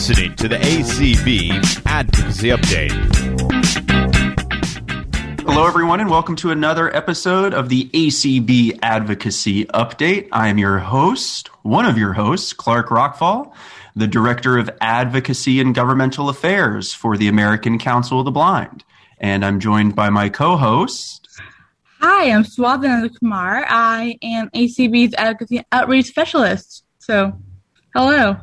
listening to the ACB Advocacy Update. Hello, everyone, and welcome to another episode of the ACB Advocacy Update. I am your host, one of your hosts, Clark Rachfal, the Director of Advocacy and Governmental Affairs for the American Council of the Blind. And I'm joined by my co host. Hi, I'm Swatha Nandhakumar. I am ACB's Advocacy Outreach Specialist. So, hello.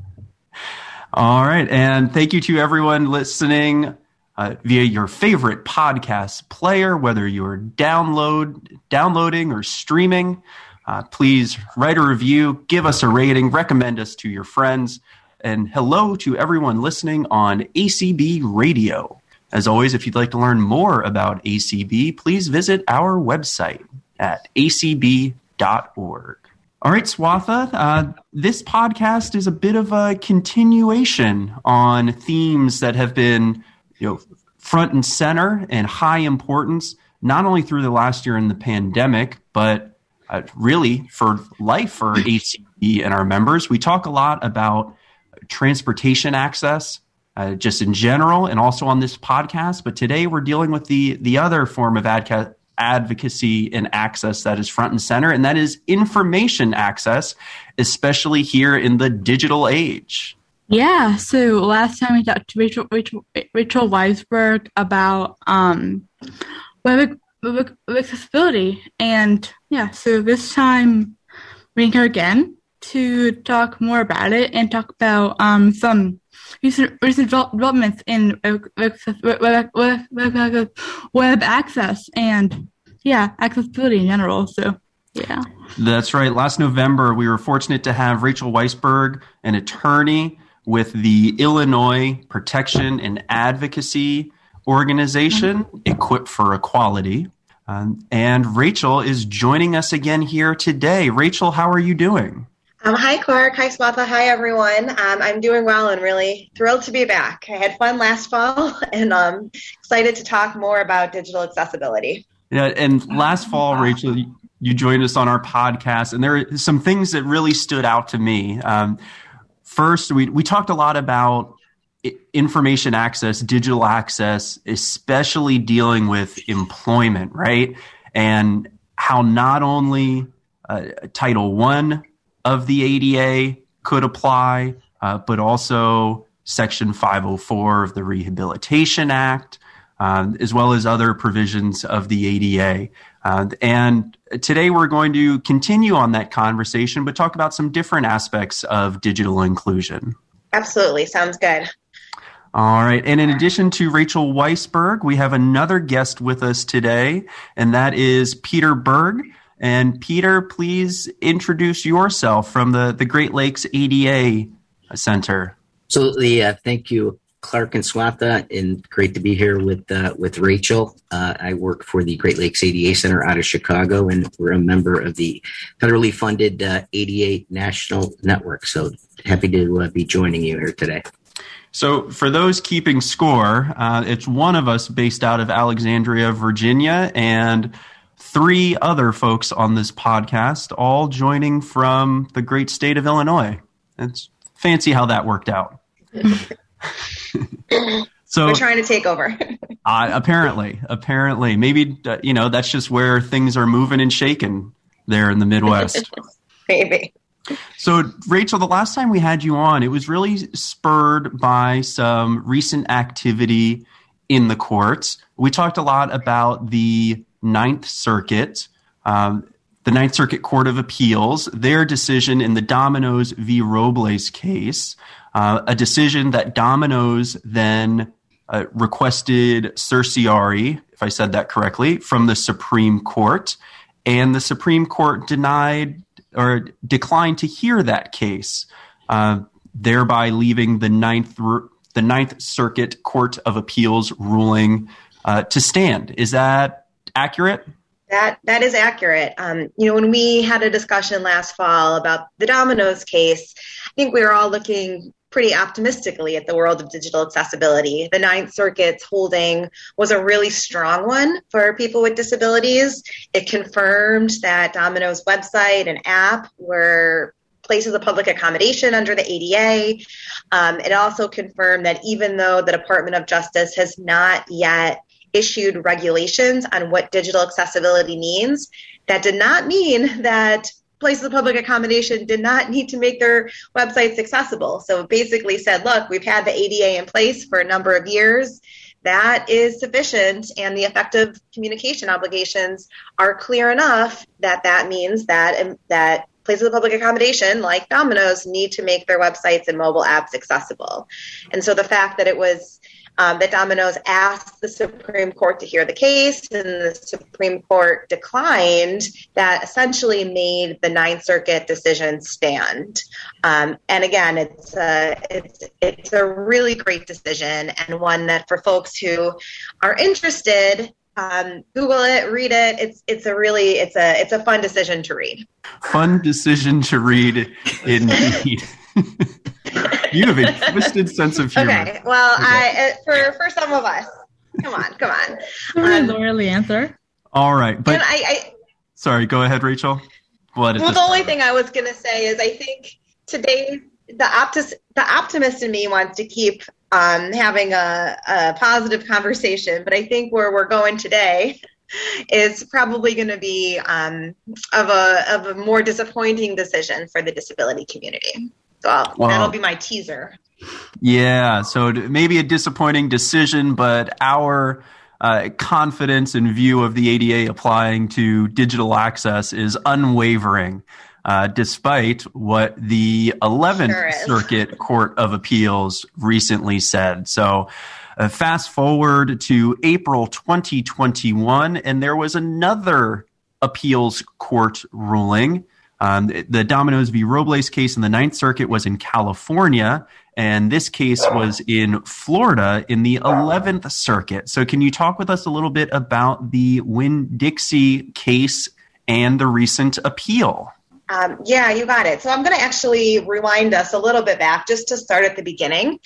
All right. And thank you to everyone listening uh, via your favorite podcast player, whether you're download, downloading or streaming. Uh, please write a review, give us a rating, recommend us to your friends. And hello to everyone listening on ACB Radio. As always, if you'd like to learn more about ACB, please visit our website at acb.org. All right, Swatha, uh, this podcast is a bit of a continuation on themes that have been you know, front and center and high importance, not only through the last year in the pandemic, but uh, really for life for ACB and our members. We talk a lot about transportation access, uh, just in general, and also on this podcast. But today we're dealing with the the other form of adca- advocacy and access that is front and center, and that is information access, especially here in the digital age. Yeah. So last time we talked to Rachel Rachel, Rachel Weisberg about um, web, web, web accessibility, and yeah. So this time we are here again to talk more about it and talk about um, some recent, recent developments in web, web, web, web access and yeah, accessibility in general. So yeah. That's right. Last November, we were fortunate to have Rachel Weisberg, an attorney with the Illinois Protection and Advocacy Organization, Equip for Equality. Um, and Rachel is joining us again here today. Rachel, how are you doing? Um, hi, Clark. Hi, Swatha. Hi, everyone. Um, I'm doing well and really thrilled to be back. I had fun last fall and um, excited to talk more about digital accessibility. Yeah, and last fall, Rachel, you joined us on our podcast, and there are some things that really stood out to me. Um, first, we, we talked a lot about information access, digital access, especially dealing with employment, right? And how not only uh, Title One of the ADA could apply, uh, but also Section 504 of the Rehabilitation Act, um, as well as other provisions of the ADA. Uh, and today we're going to continue on that conversation, but talk about some different aspects of digital inclusion. Absolutely. Sounds good. All right. And in addition to Rachel Weisberg, we have another guest with us today, and that is Peter Berg. And Peter, please introduce yourself from the, the Great Lakes ADA Center. Absolutely. Uh, thank you, Clark and Swatha, and great to be here with uh, with Rachel. Uh, I work for the Great Lakes ADA Center out of Chicago, and we're a member of the federally funded uh, ADA National Network. So happy to uh, be joining you here today. So, for those keeping score, uh, it's one of us based out of Alexandria, Virginia, and three other folks on this podcast, all joining from the great state of Illinois. It's fancy how that worked out. so we're trying to take over. uh, apparently, apparently, maybe uh, you know that's just where things are moving and shaking there in the Midwest. maybe. So, Rachel, the last time we had you on, it was really spurred by some recent activity in the courts. We talked a lot about the Ninth Circuit, um, the Ninth Circuit Court of Appeals, their decision in the Domino's v. Robles case, uh, a decision that Domino's then uh, requested certiorari, if I said that correctly, from the Supreme Court, and the Supreme Court denied or declined to hear that case, uh, thereby leaving the Ninth the Ninth Circuit Court of Appeals ruling uh, to stand. Is that accurate? That that is accurate. Um, you know, when we had a discussion last fall about the Domino's case, I think we were all looking pretty optimistically at the world of digital accessibility. The Ninth Circuit's holding was a really strong one for people with disabilities. It confirmed that Domino's website and app were places of public accommodation under the ADA. Um, it also confirmed that even though the Department of Justice has not yet issued regulations on what digital accessibility means, that did not mean that places of public accommodation did not need to make their websites accessible. So it basically said, look, we've had the ADA in place for a number of years. That is sufficient, and the effective communication obligations are clear enough that that means that um, that places of public accommodation like Domino's need to make their websites and mobile apps accessible. And so the fact that it was um, that Domino's asked the Supreme Court to hear the case, and the Supreme Court declined. That essentially made the Ninth Circuit decision stand. Um, and again, it's a it's it's a really great decision, and one that for folks who are interested. Um, Google it, read it. It's it's a really it's a it's a fun decision to read. Fun decision to read, indeed. you have a twisted sense of humor. Okay, well, okay. I uh, for for some of us, come on, come on. Um, Laura answer. All right, but I, I, sorry, go ahead, Rachel. What? Well, the only thing I was going to say is I think today the optimist the optimist in me wants to keep um, having a, a positive conversation, but I think where we're going today is probably going to be um, of a of a more disappointing decision for the disability community. So that'll be my teaser. Yeah, so maybe a disappointing decision, but our uh, confidence and view of the ADA applying to digital access is unwavering. Uh, despite what the 11th sure Circuit Court of Appeals recently said. So, uh, fast forward to April 2021, and there was another appeals court ruling um, the Domino's v. Robles case in the Ninth Circuit was in California, and this case was in Florida in the 11th Circuit. So, can you talk with us a little bit about the Winn Dixie case and the recent appeal? Um, yeah, you got it. So, I'm going to actually rewind us a little bit back just to start at the beginning.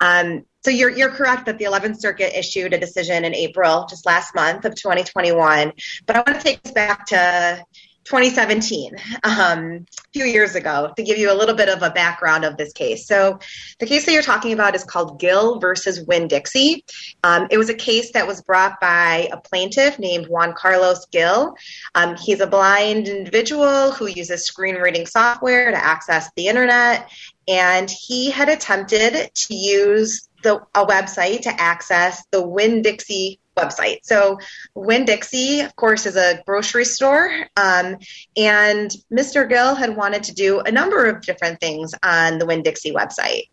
Um, so you're you're correct that the 11th Circuit issued a decision in April, just last month of 2021. But I want to take us back to 2017, um, a few years ago, to give you a little bit of a background of this case. So, the case that you're talking about is called Gil versus Winn Dixie. Um, it was a case that was brought by a plaintiff named Juan Carlos Gil. Um, he's a blind individual who uses screen reading software to access the internet, and he had attempted to use the, a website to access the Winn Dixie website. So Winn Dixie, of course, is a grocery store, um, and Mr. Gil had wanted to do a number of different things on the Winn Dixie website.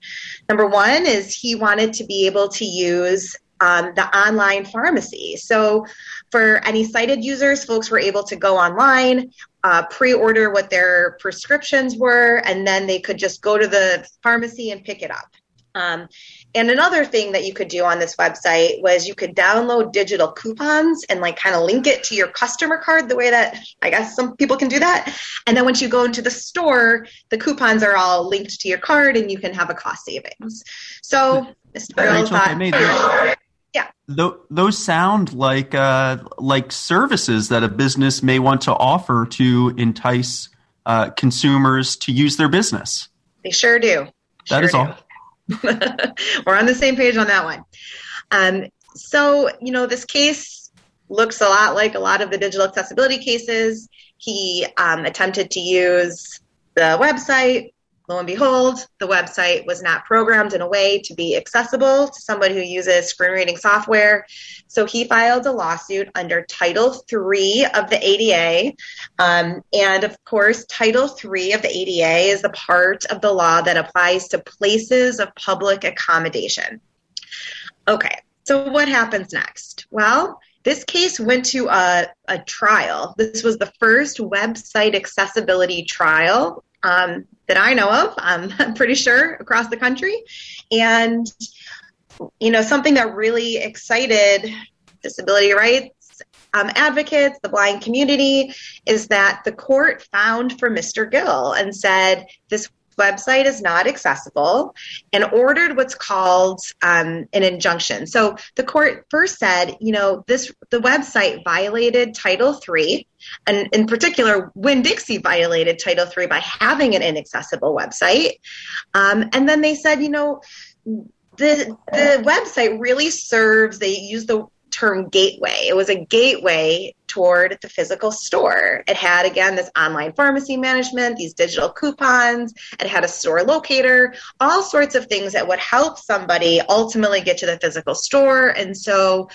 Number one is he wanted to be able to use um, the online pharmacy. So for any sighted users, folks were able to go online, uh, pre-order what their prescriptions were, and then they could just go to the pharmacy and pick it up. Um, and another thing that you could do on this website was you could download digital coupons and like kind of link it to your customer card the way that I guess some people can do that. And then once you go into the store, the coupons are all linked to your card and you can have a cost savings. So. Rachel, thought, yeah. those sound like uh, like services that a business may want to offer to entice uh, consumers to use their business. They sure do. That sure is all. We're on the same page on that one. Um, so, you know, this case looks a lot like a lot of the digital accessibility cases. He um, attempted to use the website Lo and behold, the website was not programmed in a way to be accessible to somebody who uses screen reading software. So he filed a lawsuit under Title III of the ADA. Um, and of course, Title III of the ADA is the part of the law that applies to places of public accommodation. Okay, so what happens next? Well, this case went to a, a trial. This was the first website accessibility trial um, that I know of. Um, I'm pretty sure across the country, and you know something that really excited disability rights um, advocates, the blind community, is that the court found for Mr. Gil and said this website is not accessible and ordered what's called um, an injunction. So the court first said, you know, this the website violated Title III, and in particular, Winn Dixie violated Title III by having an inaccessible website. Um, and then they said, you know, the the website really serves. They use the term gateway. It was a gateway toward the physical store. It had, again, this online pharmacy management, these digital coupons, it had a store locator, all sorts of things that would help somebody ultimately get to the physical store. And so,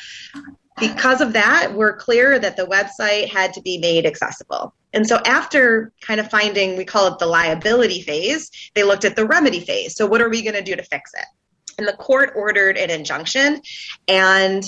because of that, we're clear that the website had to be made accessible. And so, after kind of finding, we call it the liability phase, they looked at the remedy phase. So, what are we going to do to fix it? And the court ordered an injunction, and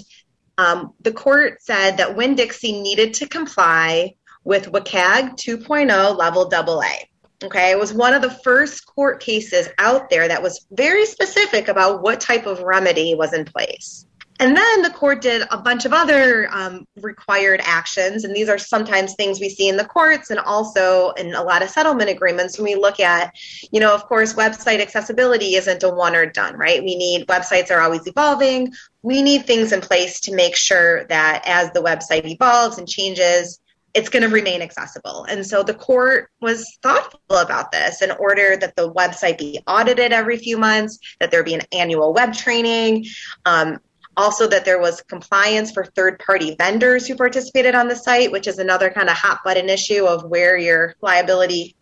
um, the court said that Winn Dixie needed to comply with WCAG 2.0 level AA. Okay, it was one of the first court cases out there that was very specific about what type of remedy was in place. And then the court did a bunch of other um, required actions, and these are sometimes things we see in the courts and also in a lot of settlement agreements when we look at, you know, of course, website accessibility isn't a one or done, right? We need websites are always evolving. We need things in place to make sure that as the website evolves and changes, it's going to remain accessible. And so the court was thoughtful about this and order that the website be audited every few months, that there be an annual web training, um, also, that there was compliance for third party vendors who participated on the site, which is another kind of hot button issue of where your liability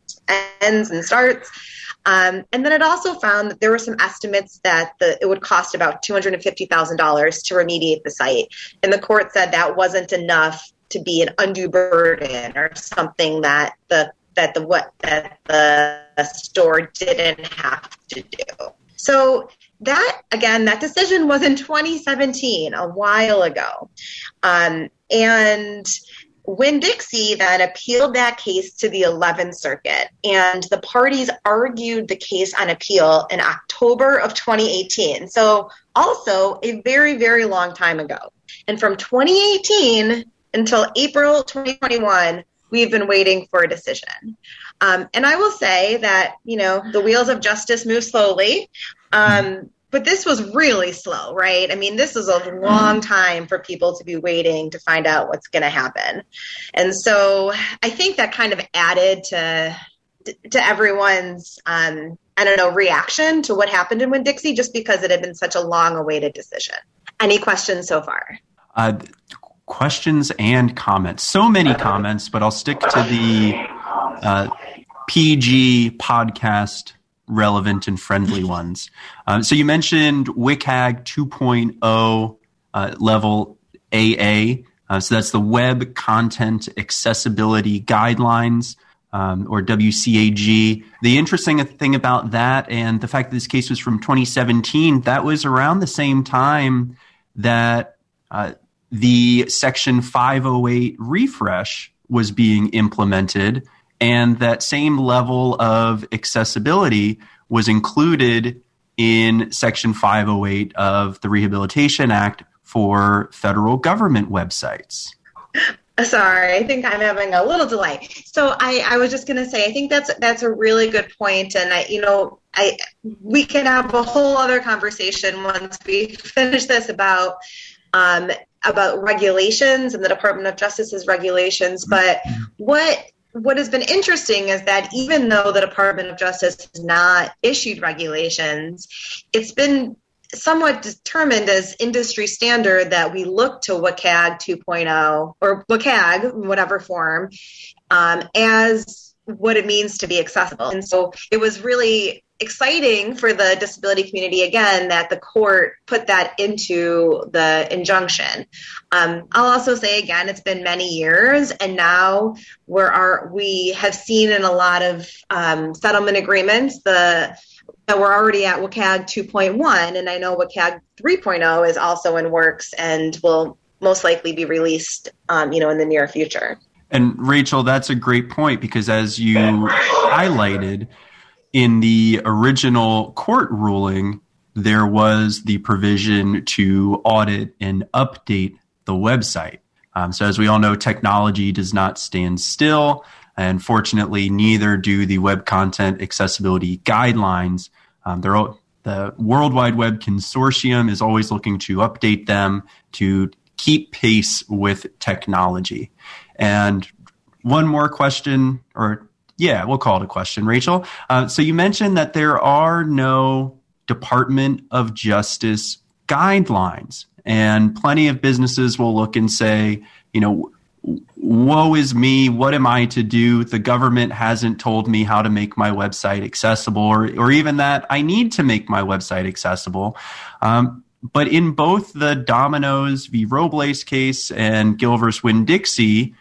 ends and starts. Um, and then it also found that there were some estimates that the, it would cost about $250,000 to remediate the site. And the court said that wasn't enough to be an undue burden or something that the that the what that the store didn't have to do. So that again, that decision was in 2017, a while ago, um, and Winn Dixie then appealed that case to the 11th Circuit, and the parties argued the case on appeal in October of 2018. So, also a very, very long time ago. And from 2018 until April 2021, we've been waiting for a decision. Um, and I will say that, you know, the wheels of justice move slowly. Um, but this was really slow, right? I mean, this is a long time for people to be waiting to find out what's going to happen. And so I think that kind of added to to everyone's um, I don't know reaction to what happened in Winn Dixie just because it had been such a long awaited decision. Any questions so far? Uh, questions and comments. So many comments, but I'll stick to the uh, PG podcast relevant and friendly ones. Um, so you mentioned WCAG 2.0 uh, level AA. Uh, so that's the Web Content Accessibility Guidelines. Um, or WCAG. The interesting thing about that and the fact that this case was from 2017, that was around the same time that uh, the Section 508 refresh was being implemented and that same level of accessibility was included in Section 508 of the Rehabilitation Act for federal government websites. Sorry, I think I'm having a little delay. So I, I was just going to say, I think that's that's a really good point, and I, you know, I we can have a whole other conversation once we finish this about um, about regulations and the Department of Justice's regulations. But what what has been interesting is that even though the Department of Justice has not issued regulations, it's been somewhat determined as industry standard that we look to WCAG 2.0 or WCAG, whatever form, um, as what it means to be accessible. And so it was really exciting for the disability community again that the court put that into the injunction. Um, I'll also say again, it's been many years, and now we're we have seen in a lot of um, settlement agreements the that we're already at WCAG 2.1, and I know WCAG 3.0 is also in works and will most likely be released, um, you know, in the near future. And Rachel, that's a great point because as you highlighted in the original court ruling, there was the provision to audit and update the website. Um, so, as we all know, technology does not stand still. And fortunately, neither do the Web Content Accessibility Guidelines. Um, they're all, the World Wide Web Consortium is always looking to update them to keep pace with technology. And one more question, or yeah, we'll call it a question, Rachel. Uh, so you mentioned that there are no Department of Justice guidelines, and plenty of businesses will look and say, you know, woe is me. What am i to do? The government hasn't told me how to make my website accessible or, or even that i need to make my website accessible. Um, but in both the domino's v. Robles case and gil versus winn-dixie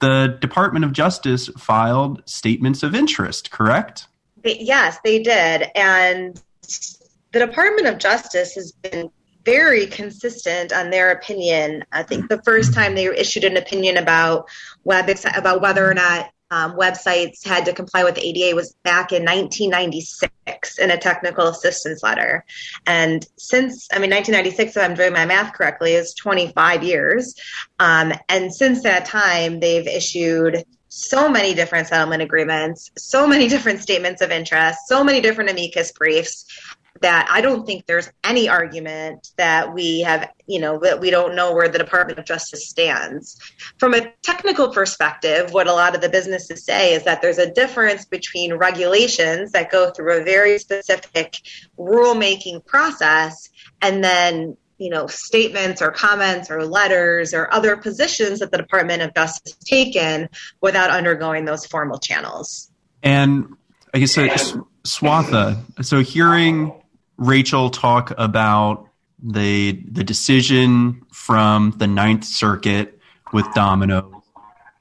the department of justice filed statements of interest correct yes they did and the department of justice has been very consistent on their opinion. I think the first time they issued an opinion about web about whether or not um, websites had to comply with the ADA was back in 1996 in a technical assistance letter. And since, I mean, 1996, if I'm doing my math correctly, is 25 years. Um, and since that time, they've issued so many different settlement agreements, so many different statements of interest, so many different amicus briefs that I don't think there's any argument that we have, you know, that we don't know where the Department of Justice stands. From a technical perspective, what a lot of the businesses say is that there's a difference between regulations that go through a very specific rulemaking process and then you know statements or comments or letters or other positions that the department of justice has taken without undergoing those formal channels and i guess uh, swatha so hearing Rachel talk about the the decision from the Ninth Circuit with Domino,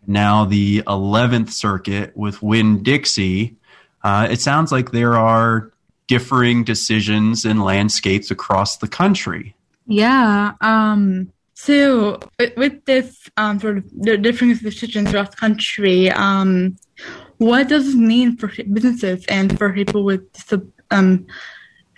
now the Eleventh Circuit with Winn Dixie. Uh, it sounds like there are differing decisions and landscapes across the country. Yeah. Um, so with this um, sort of the different decisions across the country, um, what does it mean for businesses and for people with um,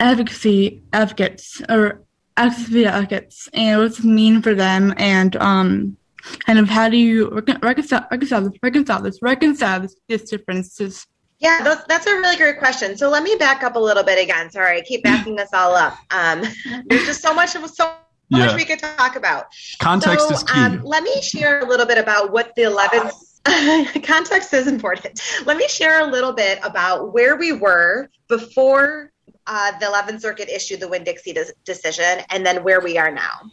advocacy advocates or advocacy advocates and what's it mean for them and um kind of how do you reconcile reconcile this reconcile this reconcile this, this differences? Yeah that's, that's a really great question. So let me back up a little bit again. Sorry i keep backing this all up. Um there's just so much so yeah. much we could talk about. Context so, is key. um, let me share a little bit about what the 11th context is important. Let me share a little bit about where we were before uh, the 11th Circuit issued the Winn Dixie de- decision and then where we are now.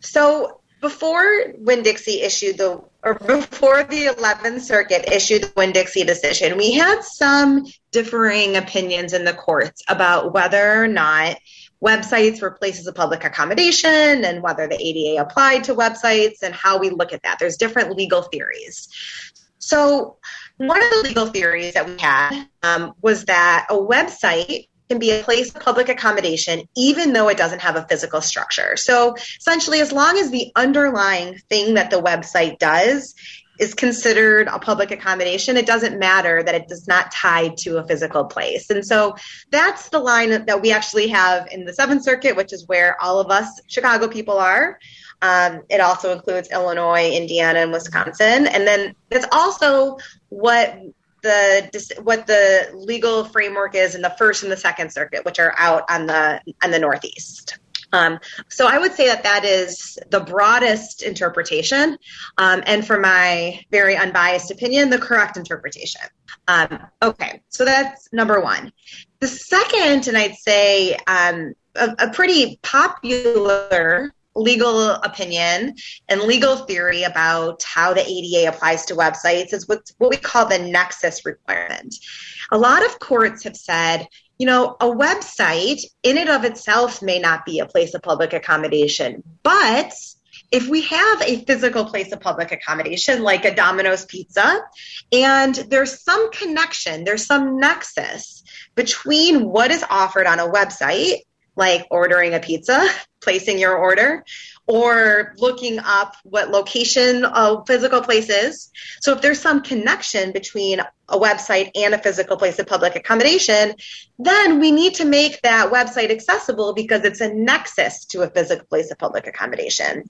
So before Winn Dixie issued the, or before the 11th Circuit issued the Winn Dixie decision, we had some differing opinions in the courts about whether or not websites were places of public accommodation and whether the ADA applied to websites and how we look at that. There's different legal theories. So, one of the legal theories that we had um, was that a website can be a place of public accommodation even though it doesn't have a physical structure. So essentially, as long as the underlying thing that the website does is considered a public accommodation, it doesn't matter that it does not tie to a physical place. And so that's the line that we actually have in the Seventh Circuit, which is where all of us Chicago people are. Um, it also includes Illinois, Indiana, and Wisconsin. And then it's also what the what the legal framework is in the first and the second circuit, which are out on the on the northeast. Um, so I would say that that is the broadest interpretation, um, and for my very unbiased opinion, the correct interpretation. Um, okay, so that's number one. The second, and I'd say um, a, a pretty popular legal opinion and legal theory about how the ADA applies to websites is what, what we call the nexus requirement. A lot of courts have said, you know, a website in and of itself may not be a place of public accommodation, but if we have a physical place of public accommodation like a Domino's pizza, and there's some connection, there's some nexus between what is offered on a website like ordering a pizza, placing your order, or looking up what location a physical place is. So if there's some connection between a website and a physical place of public accommodation, then we need to make that website accessible because it's a nexus to a physical place of public accommodation.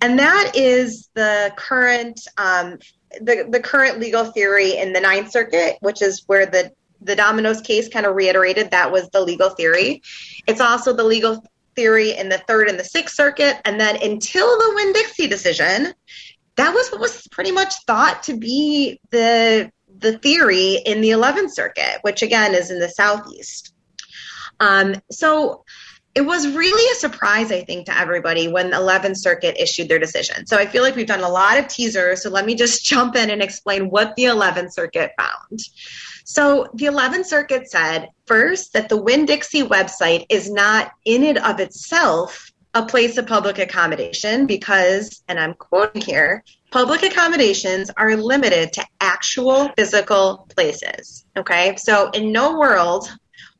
And that is the current um, the, the current legal theory in the Ninth Circuit, which is where the the Domino's case kind of reiterated that was the legal theory. It's also the legal theory in the Third and the Sixth Circuit, and then until the Winn Dixie decision, that was what was pretty much thought to be the the theory in the 11th Circuit, which again is in the Southeast. Um, so it was really a surprise, I think, to everybody when the 11th Circuit issued their decision. So I feel like we've done a lot of teasers. So let me just jump in and explain what the 11th Circuit found. So the 11th Circuit said first that the Winn Dixie website is not in and of itself a place of public accommodation because, and I'm quoting here, public accommodations are limited to actual physical places. Okay, so in no world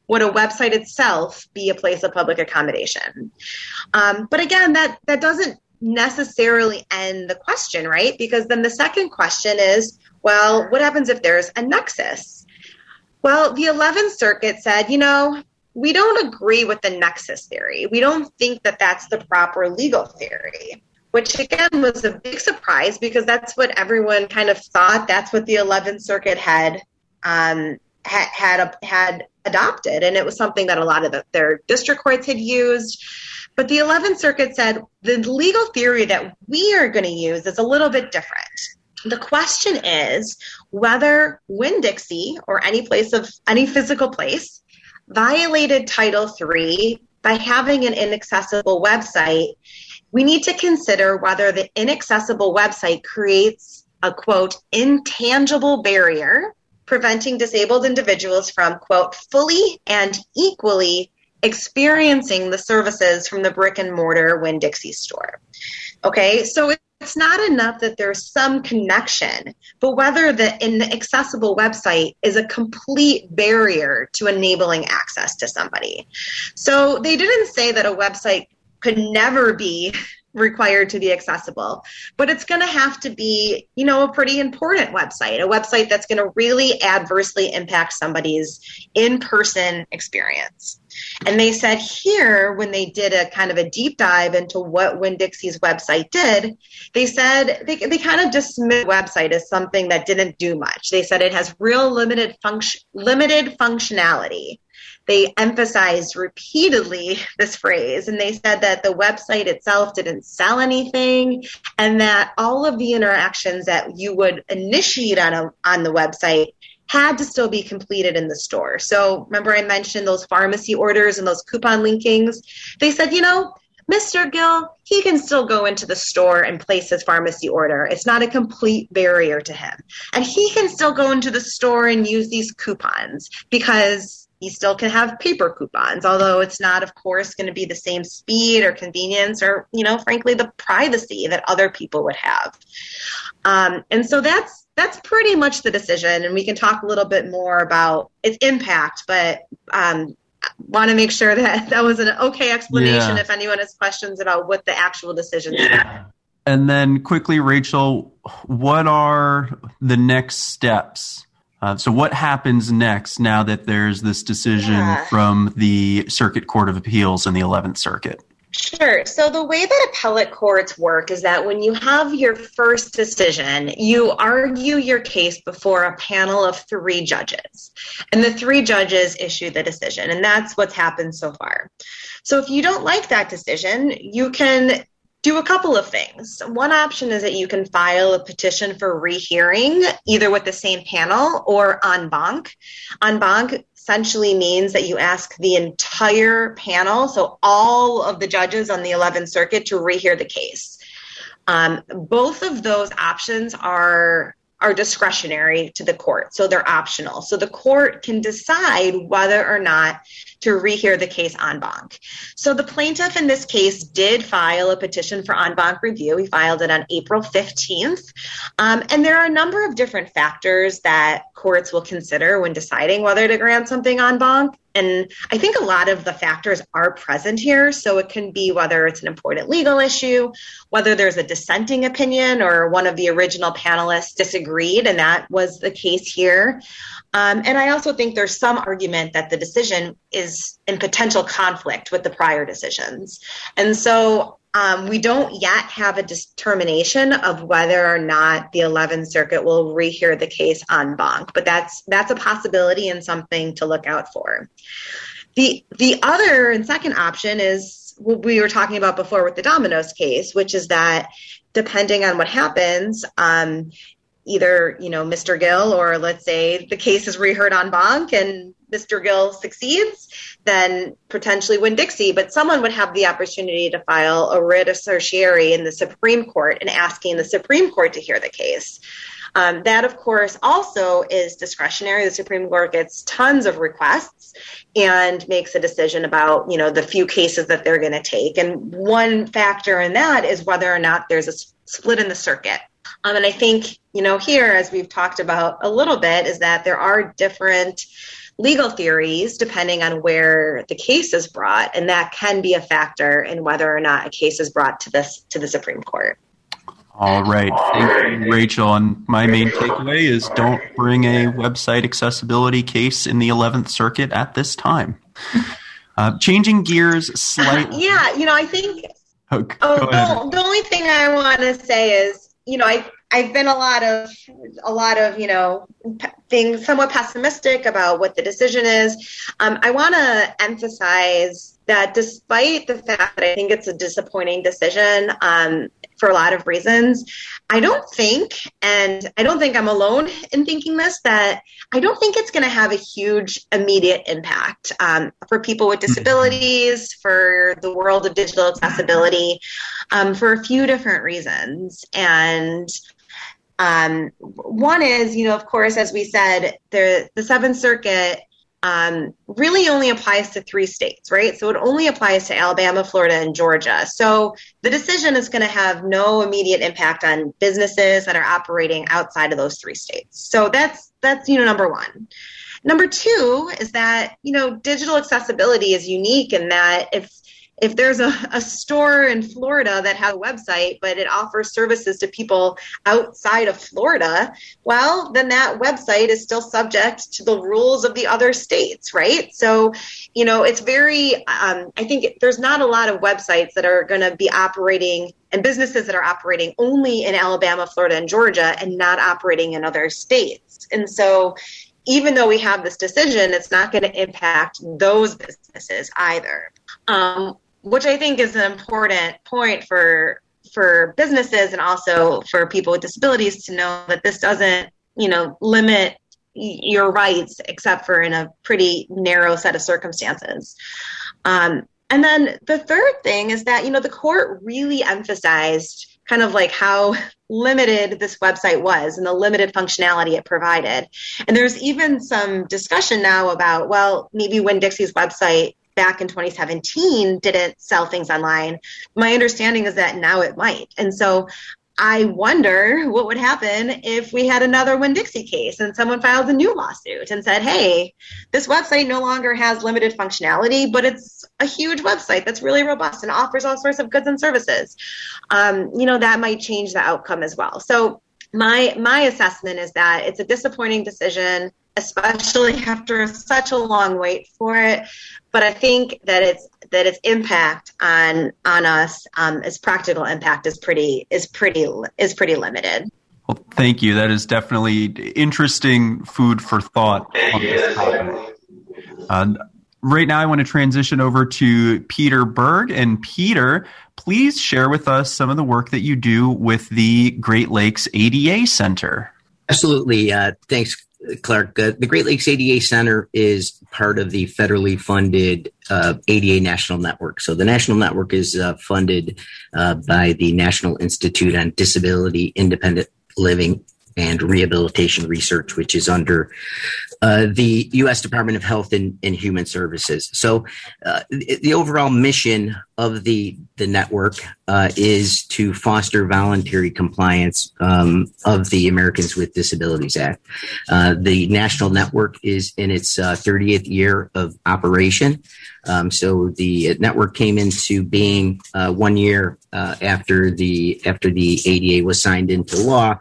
would a website itself be a place of public accommodation. Um, but again, that that doesn't necessarily end the question, right? Because then the second question is, well, what happens if there's a nexus? Well, the 11th Circuit said, you know, we don't agree with the nexus theory. We don't think that that's the proper legal theory, which again was a big surprise because that's what everyone kind of thought. That's what the 11th Circuit had um, had had, had adopted, and it was something that a lot of the, their district courts had used. But the 11th Circuit said the legal theory that we are going to use is a little bit different. The question is whether Winn Dixie or any place of any physical place violated Title III by having an inaccessible website, we need to consider whether the inaccessible website creates a quote, intangible barrier preventing disabled individuals from quote, fully and equally experiencing the services from the brick and mortar Winn Dixie store. Okay, so it's not enough that there's some connection, but whether the inaccessible website is a complete barrier to enabling access to somebody. So they didn't say that a website could never be required to be accessible but it's going to have to be you know a pretty important website a website that's going to really adversely impact somebody's in-person experience and they said here, when they did a kind of a deep dive into what Winn Dixie's website did, they said they, they kind of dismissed the website as something that didn't do much. They said it has real limited function, limited functionality. They emphasized repeatedly this phrase, and they said that the website itself didn't sell anything, and that all of the interactions that you would initiate on a, on the website had to still be completed in the store. So remember I mentioned those pharmacy orders and those coupon linkings? They said, you know, Mr. Gil, he can still go into the store and place his pharmacy order. It's not a complete barrier to him. And he can still go into the store and use these coupons because he still can have paper coupons, although it's not, of course, going to be the same speed or convenience or, you know, frankly, the privacy that other people would have. Um, and so that's that's pretty much the decision. And we can talk a little bit more about its impact, but um, want to make sure that that was an okay explanation yeah. if anyone has questions about what the actual decision yeah. is. And then quickly, Rachel, what are the next steps? Uh, so, what happens next now that there's this decision yeah. from the Circuit Court of Appeals in the 11th Circuit? Sure. So the way that appellate courts work is that when you have your first decision, you argue your case before a panel of three judges. And the three judges issue the decision. And that's what's happened so far. So if you don't like that decision, you can do a couple of things. One option is that you can file a petition for rehearing, either with the same panel or en banc. En banc essentially means that you ask the entire panel, so all of the judges on the 11th Circuit, to rehear the case. Um, both of those options are are discretionary to the court, so they're optional. So the court can decide whether or not to rehear the case en banc. So the plaintiff in this case did file a petition for en banc review. He filed it on April 15th. Um, and there are a number of different factors that courts will consider when deciding whether to grant something en banc. And I think a lot of the factors are present here. So it can be whether it's an important legal issue, whether there's a dissenting opinion or one of the original panelists disagreed, and that was the case here. Um, and I also think there's some argument that the decision is in potential conflict with the prior decisions. And so Um, we don't yet have a determination of whether or not the 11th Circuit will rehear the case en banc, but that's that's a possibility and something to look out for. The the other and second option is what we were talking about before with the Domino's case, which is that depending on what happens, um, either you know Mr. Gil or let's say the case is reheard en banc and Mr. Gil succeeds, then potentially Winn-Dixie. But someone would have the opportunity to file a writ of certiorari in the Supreme Court and asking the Supreme Court to hear the case. Um, that, of course, also is discretionary. The Supreme Court gets tons of requests and makes a decision about, you know, the few cases that they're going to take. And one factor in that is whether or not there's a split in the circuit. Um, and I think, you know, here, as we've talked about a little bit, is that there are different legal theories depending on where the case is brought, and that can be a factor in whether or not a case is brought to this to the Supreme Court. All right. Thank you, Rachel. And my main takeaway is don't bring a website accessibility case in the 11th Circuit at this time. Uh, changing gears slightly. yeah, you know, I think. Oh, oh the, the only thing I want to say is, you know, I I've been a lot of a lot of you know being somewhat pessimistic about what the decision is. Um, I want to emphasize that despite the fact that I think it's a disappointing decision, um, for a lot of reasons. I don't think, and I don't think I'm alone in thinking this, that I don't think it's going to have a huge immediate impact um, for people with disabilities, for the world of digital accessibility, um, for a few different reasons. And um, one is, you know, of course, as we said, the the Seventh Circuit um, really only applies to three states, right? So it only applies to Alabama, Florida, and Georgia. So the decision is going to have no immediate impact on businesses that are operating outside of those three states. So that's that's you know number one. Number two is that you know digital accessibility is unique in that if if there's a, a store in Florida that has a website, but it offers services to people outside of Florida, well, then that website is still subject to the rules of the other states, right? So, you know, it's very, um, I think there's not a lot of websites that are going to be operating and businesses that are operating only in Alabama, Florida, and Georgia and not operating in other states. And so, even though we have this decision, it's not going to impact those businesses either. Um, which I think is an important point for for businesses and also for people with disabilities to know that this doesn't, you know, limit your rights except for in a pretty narrow set of circumstances. Um, and then the third thing is that, you know, the court really emphasized kind of like how limited this website was and the limited functionality it provided. And there's even some discussion now about, well, maybe Winn-Dixie's website back in 2017 didn't sell things online. My understanding is that now it might. And so I wonder what would happen if we had another Winn Dixie case and someone filed a new lawsuit and said, hey, this website no longer has limited functionality, but it's a huge website that's really robust and offers all sorts of goods and services. Um, you know, that might change the outcome as well. So my my assessment is that it's a disappointing decision especially after such a long wait for it. But I think that it's that its impact on on us, um, its practical impact is pretty is pretty is pretty limited. Well, thank you. That is definitely interesting food for thought on this topic. Uh, right now, I want to transition over to Peter Berg. And Peter, please share with us some of the work that you do with the Great Lakes ADA Center. Absolutely. Uh, thanks, Clark. Uh, the Great Lakes ADA Center is part of the federally funded uh, ADA National Network. So the National Network is uh, funded uh, by the National Institute on Disability Independent Living and Rehabilitation Research, which is under uh, the U.S. Department of Health and, and Human Services. So, uh, the, the, overall mission of the the network uh, is to foster voluntary compliance um, of the Americans with Disabilities Act. Uh, the national network is in its 30th uh, year of operation. Um, so the network came into being one year after the after the ADA was signed into law,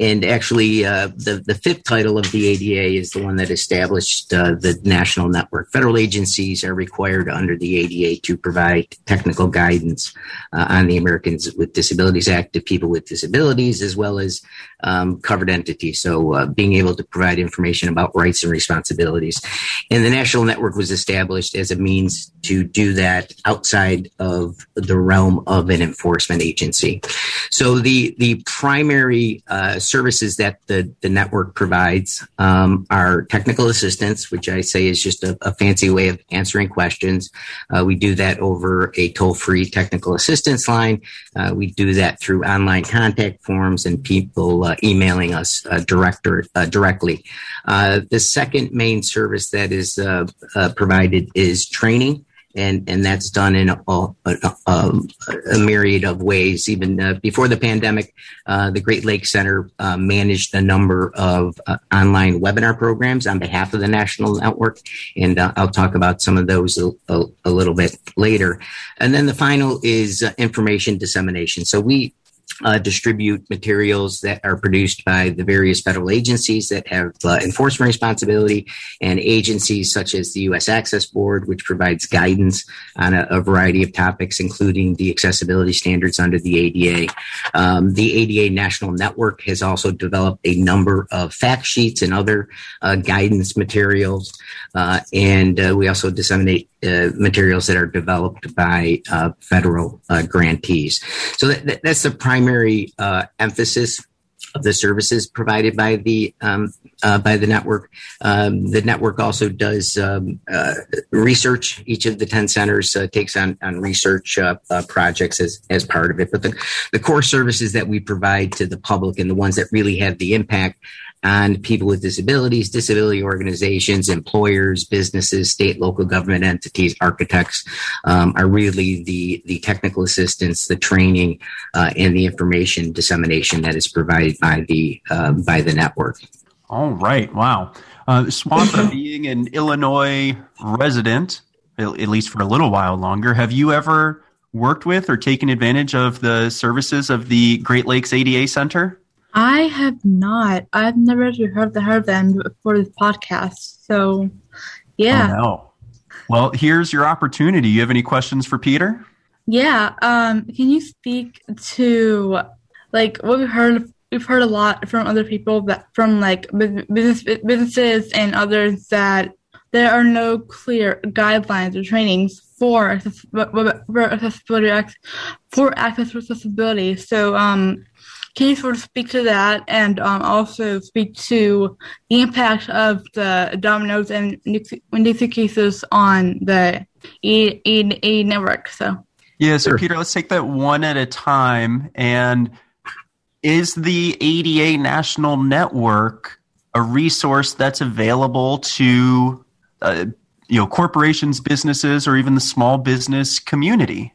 and actually, uh, the the fifth title of the ADA is the one that established uh, the national network. Federal agencies are required under the ADA to provide technical guidance uh, on the Americans with Disabilities Act to people with disabilities, as well as um, covered entities. So, uh, being able to provide information about rights and responsibilities, and the national network was established as a means to do that outside of the realm of an enforcement agency. So, the the primary uh, services that the, the network provides um, are technical assistance, which I say is just a, a fancy way of answering questions. Uh, we do that over a toll free technical assistance line. Uh, we do that through online contact forms and people uh, emailing us uh, director, uh, directly. Uh, the second main service that is provided is training and and that's done in a, a, a, a myriad of ways. Even uh, before the pandemic, uh, the Great Lakes Center uh, managed a number of uh, online webinar programs on behalf of the national network, and uh, I'll talk about some of those a, little bit later. And then the final is uh, information dissemination. So we uh, distribute materials that are produced by the various federal agencies that have uh, enforcement responsibility and agencies such as the U.S. Access Board, which provides guidance on a, a variety of topics, including the accessibility standards under the ADA. Um, the ADA National Network has also developed a number of fact sheets and other uh, guidance materials, uh, and uh, we also disseminate uh, materials that are developed by uh, federal uh, grantees. So that, that's the primary uh, emphasis of the services provided by the um, uh, by the network. Um, the network also does um, uh, research. Each of the ten centers takes on on research projects as as part of it. But the the core services that we provide to the public and the ones that really have the impact on people with disabilities, disability organizations, employers, businesses, state, local government entities, architects um, are really the the technical assistance, the training, uh, and the information dissemination that is provided by the uh, by the network. All right, wow. Uh, Swatha, being an Illinois resident, at least for a little while longer, have you ever worked with or taken advantage of the services of the Great Lakes ADA Center? I have not. I've never heard the, heard them for this podcast. So, yeah. Oh, no. Well, here's your opportunity. You have any questions for Peter? Yeah. Um, can you speak to like what we've heard? We've heard a lot from other people that from like business businesses and others that there are no clear guidelines or trainings for for accessibility for access to accessibility. So, um, can you sort of speak to that and um, also speak to the impact of the Domino's and Winn-Dixie cases on the E, e, e network? So, yeah, so sure. Peter, let's take that one at a time. And is the ADA National Network a resource that's available to uh, you know corporations, businesses, or even the small business community?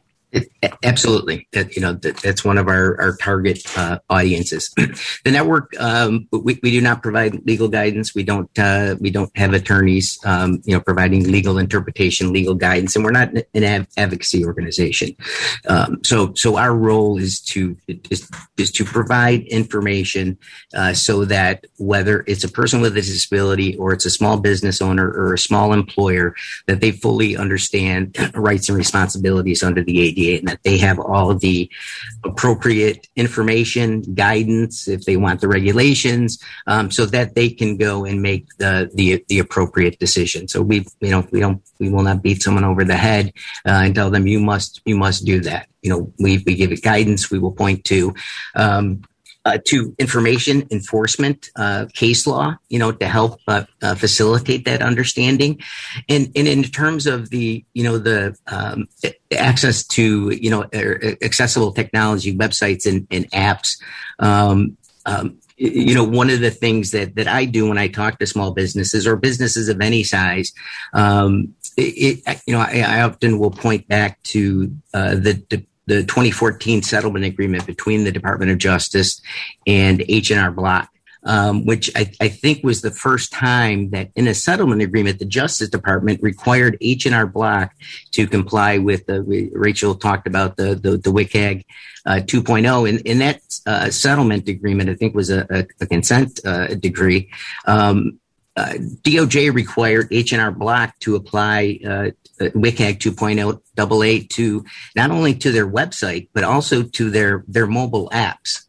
Absolutely, that, you know that, that's one of our our target uh, audiences. the network, um, we, we do not provide legal guidance. We don't uh, we don't have attorneys, um, you know, providing legal interpretation, legal guidance, and we're not an advocacy organization. Um, so so our role is to is, is to provide information uh, so that whether it's a person with a disability or it's a small business owner or a small employer, that they fully understand rights and responsibilities under the ADA and that they have all the appropriate information, guidance, if they want the regulations, um, so that they can go and make the, the, the appropriate decision. So we, you know, we don't, we will not beat someone over the head uh, and tell them you must, you must do that. You know, we, we give it guidance. We will point to, um, uh, to information enforcement, uh, case law, you know, to help uh, uh facilitate that understanding, and and in terms of the you know the um, access to you know er, accessible technology websites and, and apps. Um, um, you know, one of the things that, that I do when I talk to small businesses or businesses of any size, um, it, you know, I, I, often will point back to uh, the, the the 2014 settlement agreement between the Department of Justice and H&R Block. um, which I, I, think was the first time that in a settlement agreement, the Justice Department required H&R Block to comply with the, Rachel talked about the, the, the WCAG uh, 2.0. And in that uh, settlement agreement, I think was a, a, a consent uh, decree. Um, uh, DOJ required H&R Block to apply uh, WCAG 2.0 AA to not only to their website but also to their their mobile apps.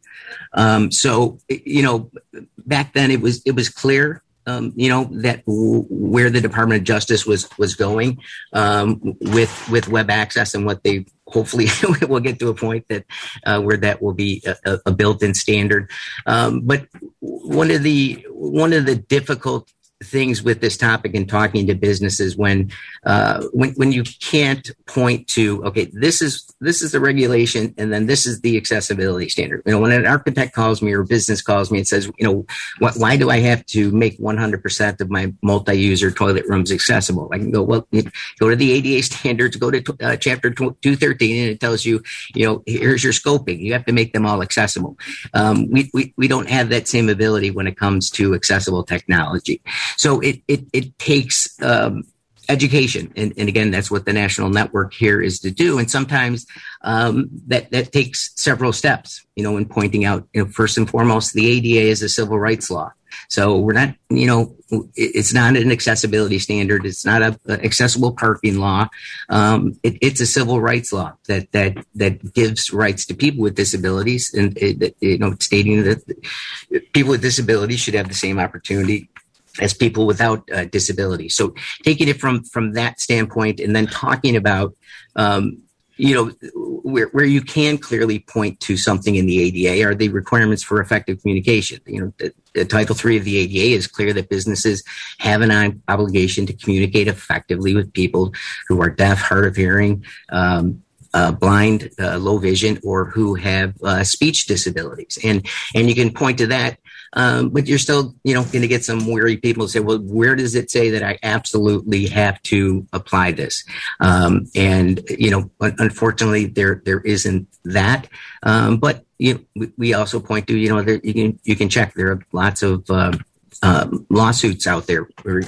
Um, so you know, back then it was it was clear. Um, you know that w- where the Department of Justice was was going um, with with web access and what they hopefully we'll get to a point that uh, where that will be a, a built-in standard. Um, but one of the one of the difficult things with this topic and talking to businesses when uh, when when you can't point to okay this is this is the regulation and then this is the accessibility standard. You know when an architect calls me or business calls me and says you know wh- why do i have to make 100% of my multi-user toilet rooms accessible? I can go well go to the ada standards go to uh, chapter 213 and it tells you you know here's your scoping. You have to make them all accessible. Um, we, we we don't have that same ability when it comes to accessible technology so it it it takes um, education, and, and again, that's what the national network here is to do. And sometimes um, that that takes several steps. You know, in pointing out, you know, first and foremost, the ADA is a civil rights law. So we're not, you know, it's not an accessibility standard. It's not a, a accessible parking law. Um, it, it's a civil rights law that that that gives rights to people with disabilities, and it, you know, stating that people with disabilities should have the same opportunity as people without uh, disability. So taking it from from that standpoint, and then talking about, um, you know, where where you can clearly point to something in the ADA are the requirements for effective communication. You know, the, the Title Three of the ADA is clear that businesses have an obligation to communicate effectively with people who are deaf, hard of hearing. Um, uh, blind, uh, low vision, or who have uh, speech disabilities, and and you can point to that um, but you're still, you know, going to get some weary people who say, well, where does it say that I absolutely have to apply this? Um, and, you know, unfortunately, there there isn't that. Um, but you know, we also point to, you know, there, you can you can check. There are lots of um, um, lawsuits out there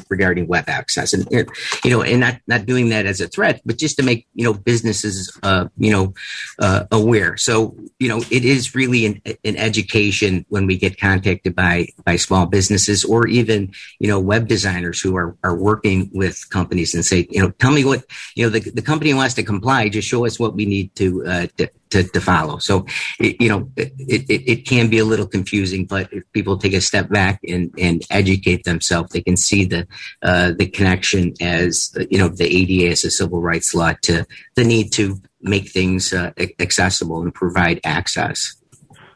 regarding web access, and you know, and not not doing that as a threat, but just to make you know businesses uh, you know uh, aware. So you know, it is really an, an, education when we get contacted by by small businesses or even you know web designers who are are working with companies and say, you know, tell me what you know the the company wants to comply. Just show us what we need to uh, to, to, to follow. So, it, you know, it, it, it, can be a little confusing, but if people take a step back and, and educate themselves, they can see the, uh, the connection as, you know, the ADA as a civil rights law to the need to make things uh, accessible and provide access.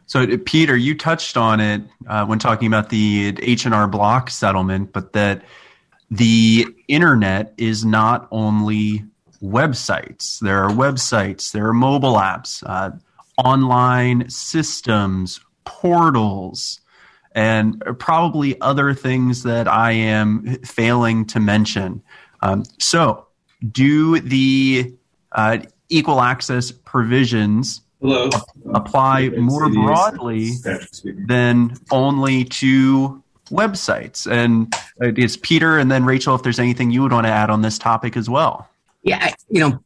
So, Peter, you touched on it uh, when talking about the H&R Block settlement, but that the internet is not only websites. There are websites, there are mobile apps, uh, online systems, portals, and probably other things that I am failing to mention. Um, so, do the uh, equal access provisions Hello. apply more broadly than only to websites? And it's Peter and then Rachel, if there's anything you would want to add on this topic as well. Yeah, you know,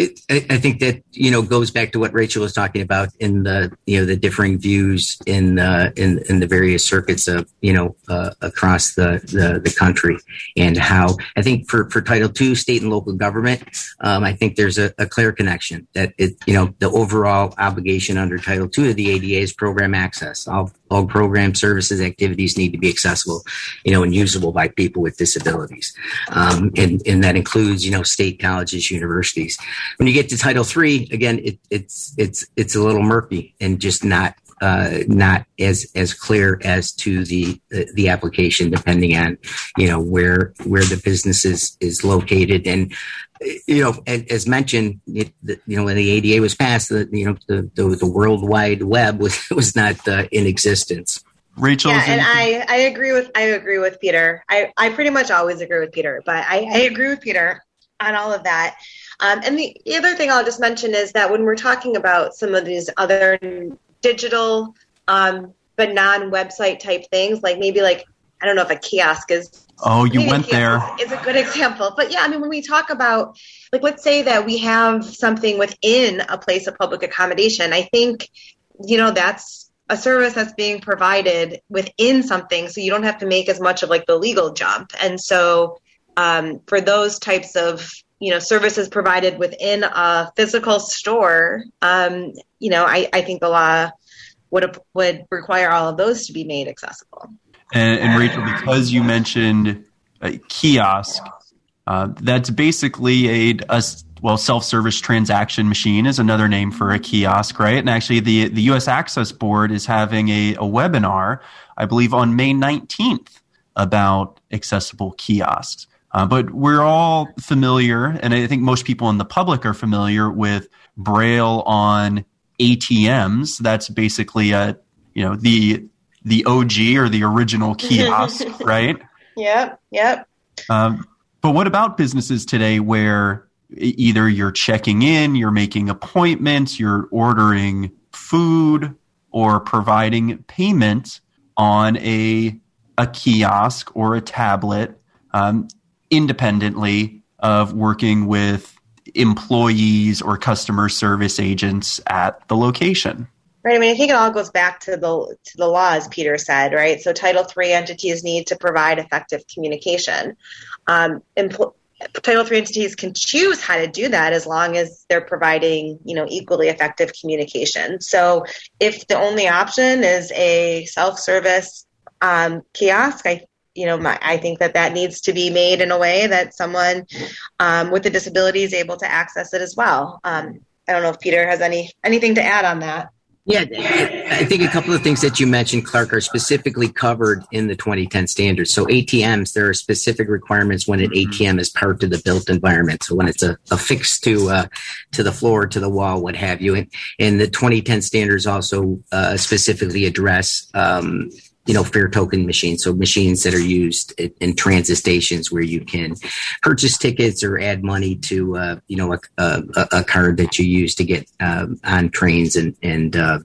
it, I think that you know goes back to what Rachel was talking about in the you know the differing views in uh, in in the various circuits of you know uh, across the, the, the country. And how I think for for Title II, state and local government, um, I think there's a, a, clear connection that it you know the overall obligation under Title II of the ADA is program access. All all program services activities need to be accessible, you know, and usable by people with disabilities, um, and and that includes you know state colleges, universities when you get to Title Three, again, it, it's it's it's a little murky and just not uh, not as as clear as to the the application, depending on you know where where the business is is located, and you know as mentioned, it, you know when the ADA was passed, the you know the the, the World Wide Web was was not uh, in existence. Rachel, yeah, and I I agree with I agree with Peter. I I pretty much always agree with Peter, but I, I agree with Peter on all of that. Um, and the, the other thing I'll just mention is that when we're talking about some of these other digital um, but non-website type things, like maybe like I don't know if a kiosk is. Oh, you went there. Is a good example, but yeah, I mean, when we talk about like, let's say that we have something within a place of public accommodation, I think you know that's a service that's being provided within something, so you don't have to make as much of like the legal jump, and so um, for those types of you know services provided within a physical store um, you know I, I think the law would would require all of those to be made accessible. And, and rachel because you mentioned a kiosk uh, that's basically a, a well self-service transaction machine is another name for a kiosk right? And actually the the us access board is having a, a webinar i believe on may 19th about accessible kiosks uh, but we're all familiar, and I think most people in the public are familiar with Braille on ATMs. That's basically a you know the the OG or the original kiosk, right? Yep, yep. Um, but what about businesses today where either you're checking in, you're making appointments, you're ordering food, or providing payment on a a kiosk or a tablet? Um, independently of working with employees or customer service agents at the location. Right. I mean, I think it all goes back to the to the law, as Peter said. Right. So, Title III entities need to provide effective communication. Um, Title III entities can choose how to do that as long as they're providing, you know, equally effective communication. So, if the only option is a self-service um, kiosk, I you know, my, I think that that needs to be made in a way that someone um, with a disability is able to access it as well. Um, I don't know if Peter has any anything to add on that. Yeah, I think a couple of things that you mentioned, Clark, are specifically covered in the 2010 standards. So ATMs, there are specific requirements when an ATM is part of the built environment. So when it's a, affixed to uh, to the floor, to the wall, what have you. And, and the 2010 standards also uh, specifically address um, you know, fare token machines. So machines that are used in, in transit stations where you can purchase tickets or add money to, uh, you know, a, a, a, card that you use to get um, on trains and, and, uh,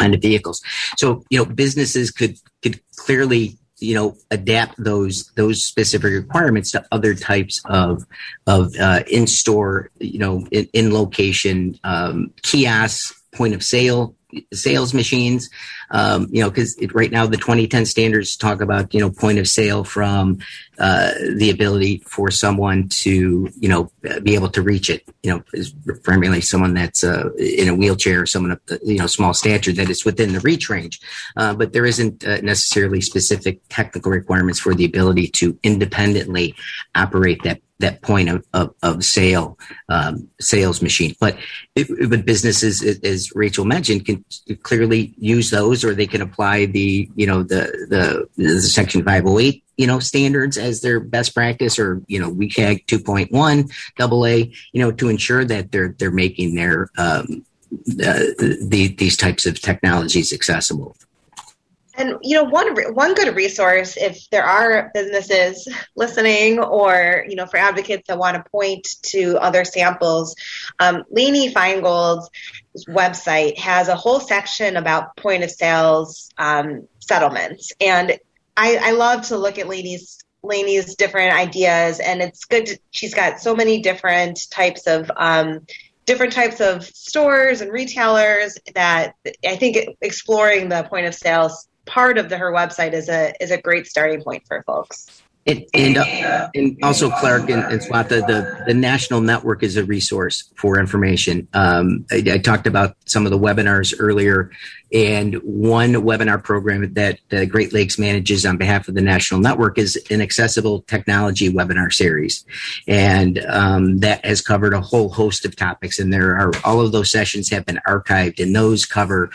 on the vehicles. So, you know, businesses could, could clearly you know adapt those those specific requirements to other types of of uh, in store you know in, in location um, kiosks point of sale sales machines. Um, you know because right now the 2010 standards talk about you know point of sale from uh, the ability for someone to you know be able to reach it. You know is primarily someone that's uh, in a wheelchair or someone of the, you know small stature that is within the reach range. Uh, but there isn't uh, necessarily specific technical requirements for the ability to independently operate that that point of, of, of sale um, sales machine. But it, but businesses, as Rachel mentioned, can clearly use those, or they can apply the you know the the, the Section 508 you know standards as their best practice, or you know WCAG 2.1 double A, you know to ensure that they're they're making their um, uh, the, these types of technologies accessible. And you know, one one good resource if there are businesses listening, or you know, for advocates that want to point to other samples, um, Lainey Feingold's website has a whole section about point of sales um, settlements, and I, I love to look at Lainey's Lainey's different ideas, and it's good. To, she's got so many different types of um, different types of stores and retailers that I think exploring the point of sales part of the, her website is a is a great starting point for folks. And and, uh, and also Clark and, and the, the national network is a resource for information. Um, I, I, talked about some of the webinars earlier and one webinar program that uh, Great Lakes manages on behalf of the national network is an accessible technology webinar series. And um, that has covered a whole host of topics. And there are all of those sessions have been archived, and those cover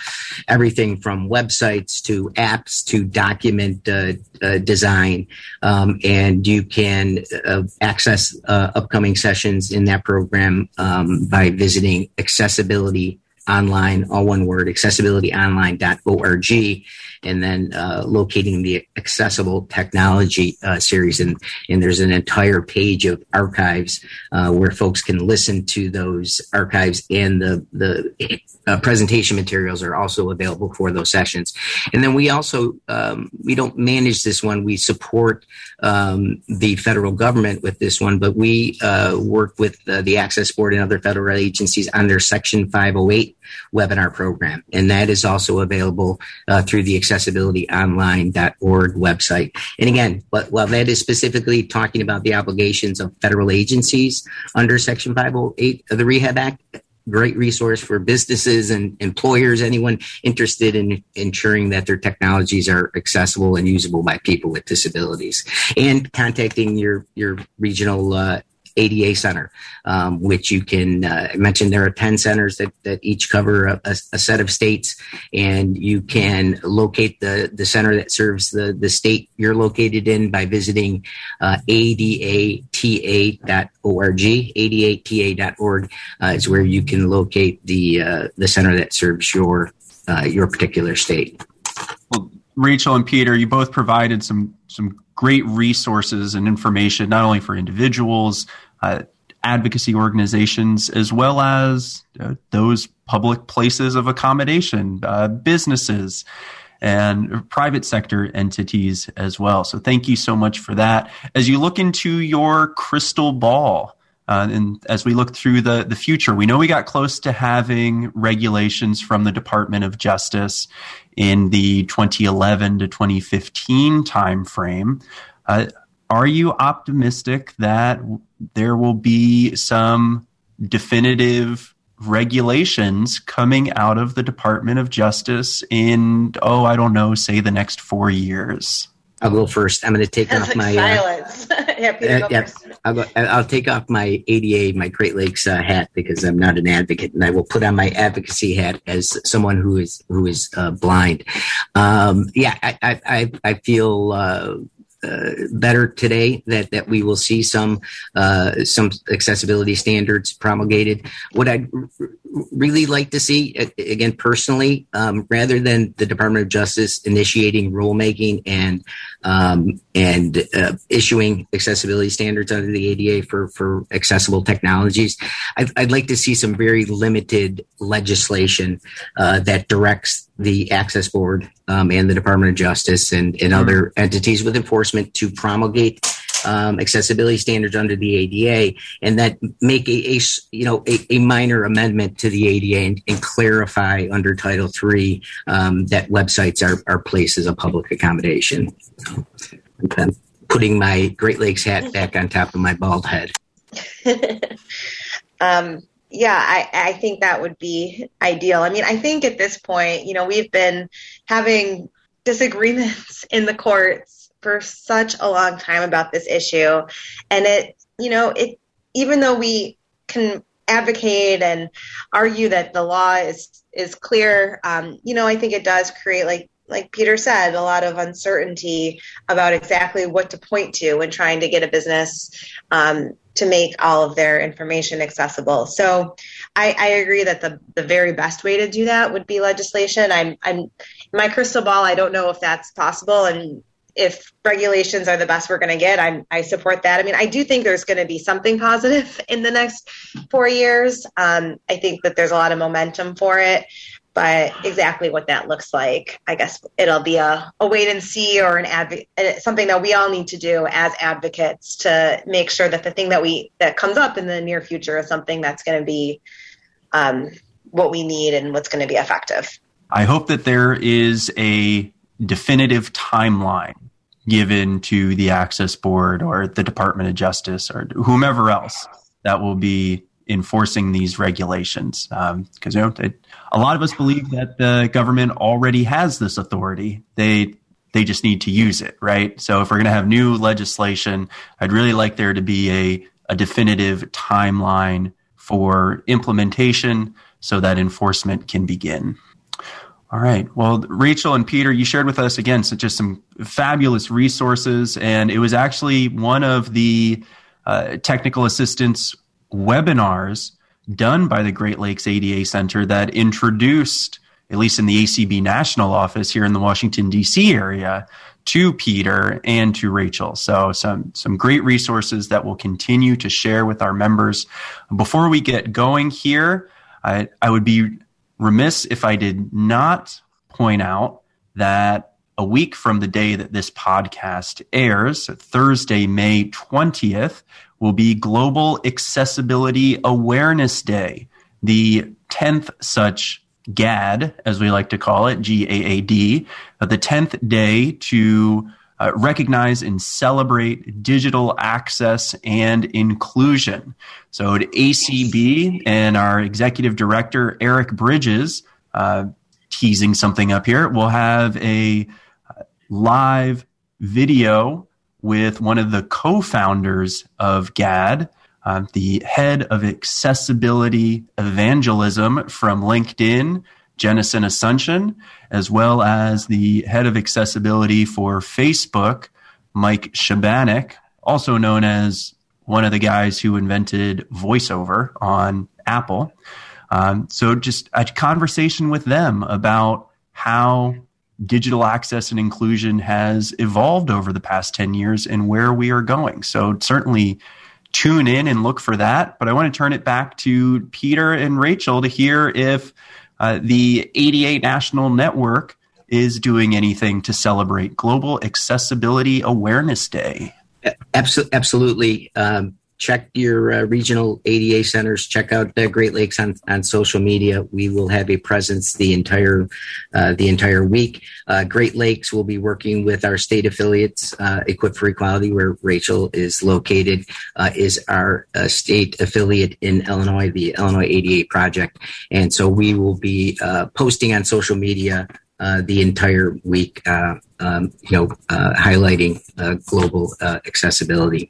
everything from websites to apps to document uh, uh, design. Um, and you can uh, access uh, upcoming sessions in that program um, by visiting accessibility online, all one word, accessibilityonline.org, and then uh, locating the accessible technology uh, series. And, and there's an entire page of archives uh, where folks can listen to those archives and the, the uh, presentation materials are also available for those sessions. And then we also, um, we don't manage this one. We support um, the federal government with this one, but we uh, work with uh, the Access Board and other federal agencies on their Section 508 webinar program. And that is also available through the accessibilityonline.org website. And again, while that is specifically talking about the obligations of federal agencies under Section 508 of the Rehab Act, great resource for businesses and employers, anyone interested in ensuring that their technologies are accessible and usable by people with disabilities, and contacting your your regional uh, ADA center, um, which you can uh, mention there are 10 centers that, that each cover a, a, set of states, and you can locate the, the center that serves the, the state you're located in by visiting uh, adata.org. adata.org uh, is where you can locate the, uh, the center that serves your, uh, your particular state. Well, Rachel and Peter, you both provided some some great resources and information, not only for individuals, uh, advocacy organizations, as well as uh, those public places of accommodation, uh, businesses, and private sector entities as well. So, thank you so much for that. As you look into your crystal ball, uh, and as we look through the, the future, we know we got close to having regulations from the Department of Justice in the 2011 to 2015 timeframe. Uh, are you optimistic that there will be some definitive regulations coming out of the Department of Justice in, oh, I don't know, say the next four years? I'll go first. I'm going to take off my uh, silence. Uh, yeah, uh, yeah, I'll, go, I'll take off my ADA, my Great Lakes uh, hat because I'm not an advocate, and I will put on my advocacy hat as someone who is who is uh, blind. Um, yeah, I I, I feel uh, uh, better today that that we will see some uh, some accessibility standards promulgated. What I'd really like to see, again personally, um, rather than the Department of Justice initiating rulemaking and um, and uh, issuing accessibility standards under the ADA for for accessible technologies, I'd, I'd like to see some very limited legislation uh, that directs the Access Board um, and the Department of Justice and, and other entities with enforcement to promulgate um, accessibility standards under the ADA, and that make a, a you know a, a, minor amendment to the ADA and, and clarify under Title III um, that websites are, are places of public accommodation. I'm putting my Great Lakes hat back on top of my bald head. um, yeah, I, I think that would be ideal. I mean, I think at this point, you know, we've been having disagreements in the courts for such a long time about this issue. And it, you know, it, even though we can advocate and argue that the law is, is clear, um, you know, I think it does create like, like Peter said, a lot of uncertainty about exactly what to point to when trying to get a business um, to make all of their information accessible. So I, I, agree that the, the very best way to do that would be legislation. I'm, I'm my crystal ball. I don't know if that's possible. And if regulations are the best we're going to get, I, I support that. I mean, I do think there's going to be something positive in the next four years. Um, I think that there's a lot of momentum for it but exactly what that looks like, I guess it'll be a, a wait and see or an adv- uh, something that we all need to do as advocates to make sure that the thing that we that comes up in the near future is something that's going to be um, what we need and what's going to be effective. I hope that there is a definitive timeline given to the Access Board or the Department of Justice or whomever else that will be enforcing these regulations. Because um, you know it, a lot of us believe that the government already has this authority. They they just need to use it right? So if we're going to have new legislation i'd really like there to be a, a definitive timeline for implementation so that enforcement can begin. All right. Well, Rachel and Peter, you shared with us again so just some fabulous resources, and it was actually one of the uh, technical assistance webinars done by the Great Lakes ADA Center that introduced, at least in the ACB national office here in the Washington, D.C. area, to Peter and to Rachel. So some some great resources that we'll continue to share with our members. Before we get going here, I, I would be remiss if I did not point out that a week from the day that this podcast airs, Thursday, May 20th, will be Global Accessibility Awareness Day, the 10th such GAAD, as we like to call it, G A A D, uh, the 10th day to uh, recognize and celebrate digital access and inclusion. So at ACB and our executive director, Eric Bridges, uh, teasing something up here, we'll have a uh, live video with one of the co founders of GAAD uh, the head of accessibility evangelism from LinkedIn, Jennison Asuncion, as well as the head of accessibility for Facebook, Mike Shebanek, also known as one of the guys who invented voiceover on Apple. Um, so, just a conversation with them about how digital access and inclusion has evolved over the past 10 years and where we are going. So, certainly tune in and look for that. But I want to turn it back to Peter and Rachel to hear if uh, the ADA National Network is doing anything to celebrate Global Accessibility Awareness Day. Absolutely. Um, check your uh, regional ADA centers. Check out uh, Great Lakes on, on social media. We will have a presence the entire uh, the entire week. Uh, Great Lakes will be working with our state affiliates, uh, Equip for Equality, where Rachel is located, uh, is our state affiliate in Illinois, the Illinois ADA Project, and so we will be posting on social media. the entire week, um, you know, highlighting global accessibility.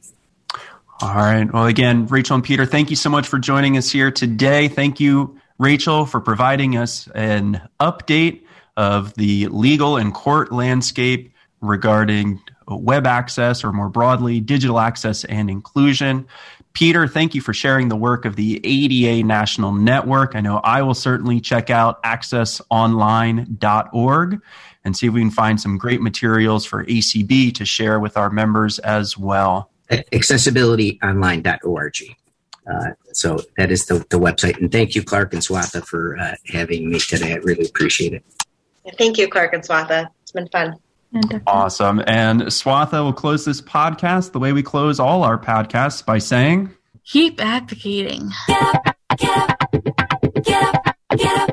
All right. Well, again, Rachel and Peter, thank you so much for joining us here today. Thank you, Rachel, for providing us an update of the legal and court landscape regarding web access or more broadly, digital access and inclusion. Peter, thank you for sharing the work of the ADA National Network. I know I will certainly check out accessonline.org and see if we can find some great materials for ACB to share with our members as well accessibilityonline.org. Uh, so that is the, the website. And thank you, Clark and Swatha, for uh, having me today. I really appreciate it. Thank you, Clark and Swatha. It's been fun. Awesome. And Swatha will close this podcast the way we close all our podcasts by saying, Keep advocating. Get up, get up, get up, get up,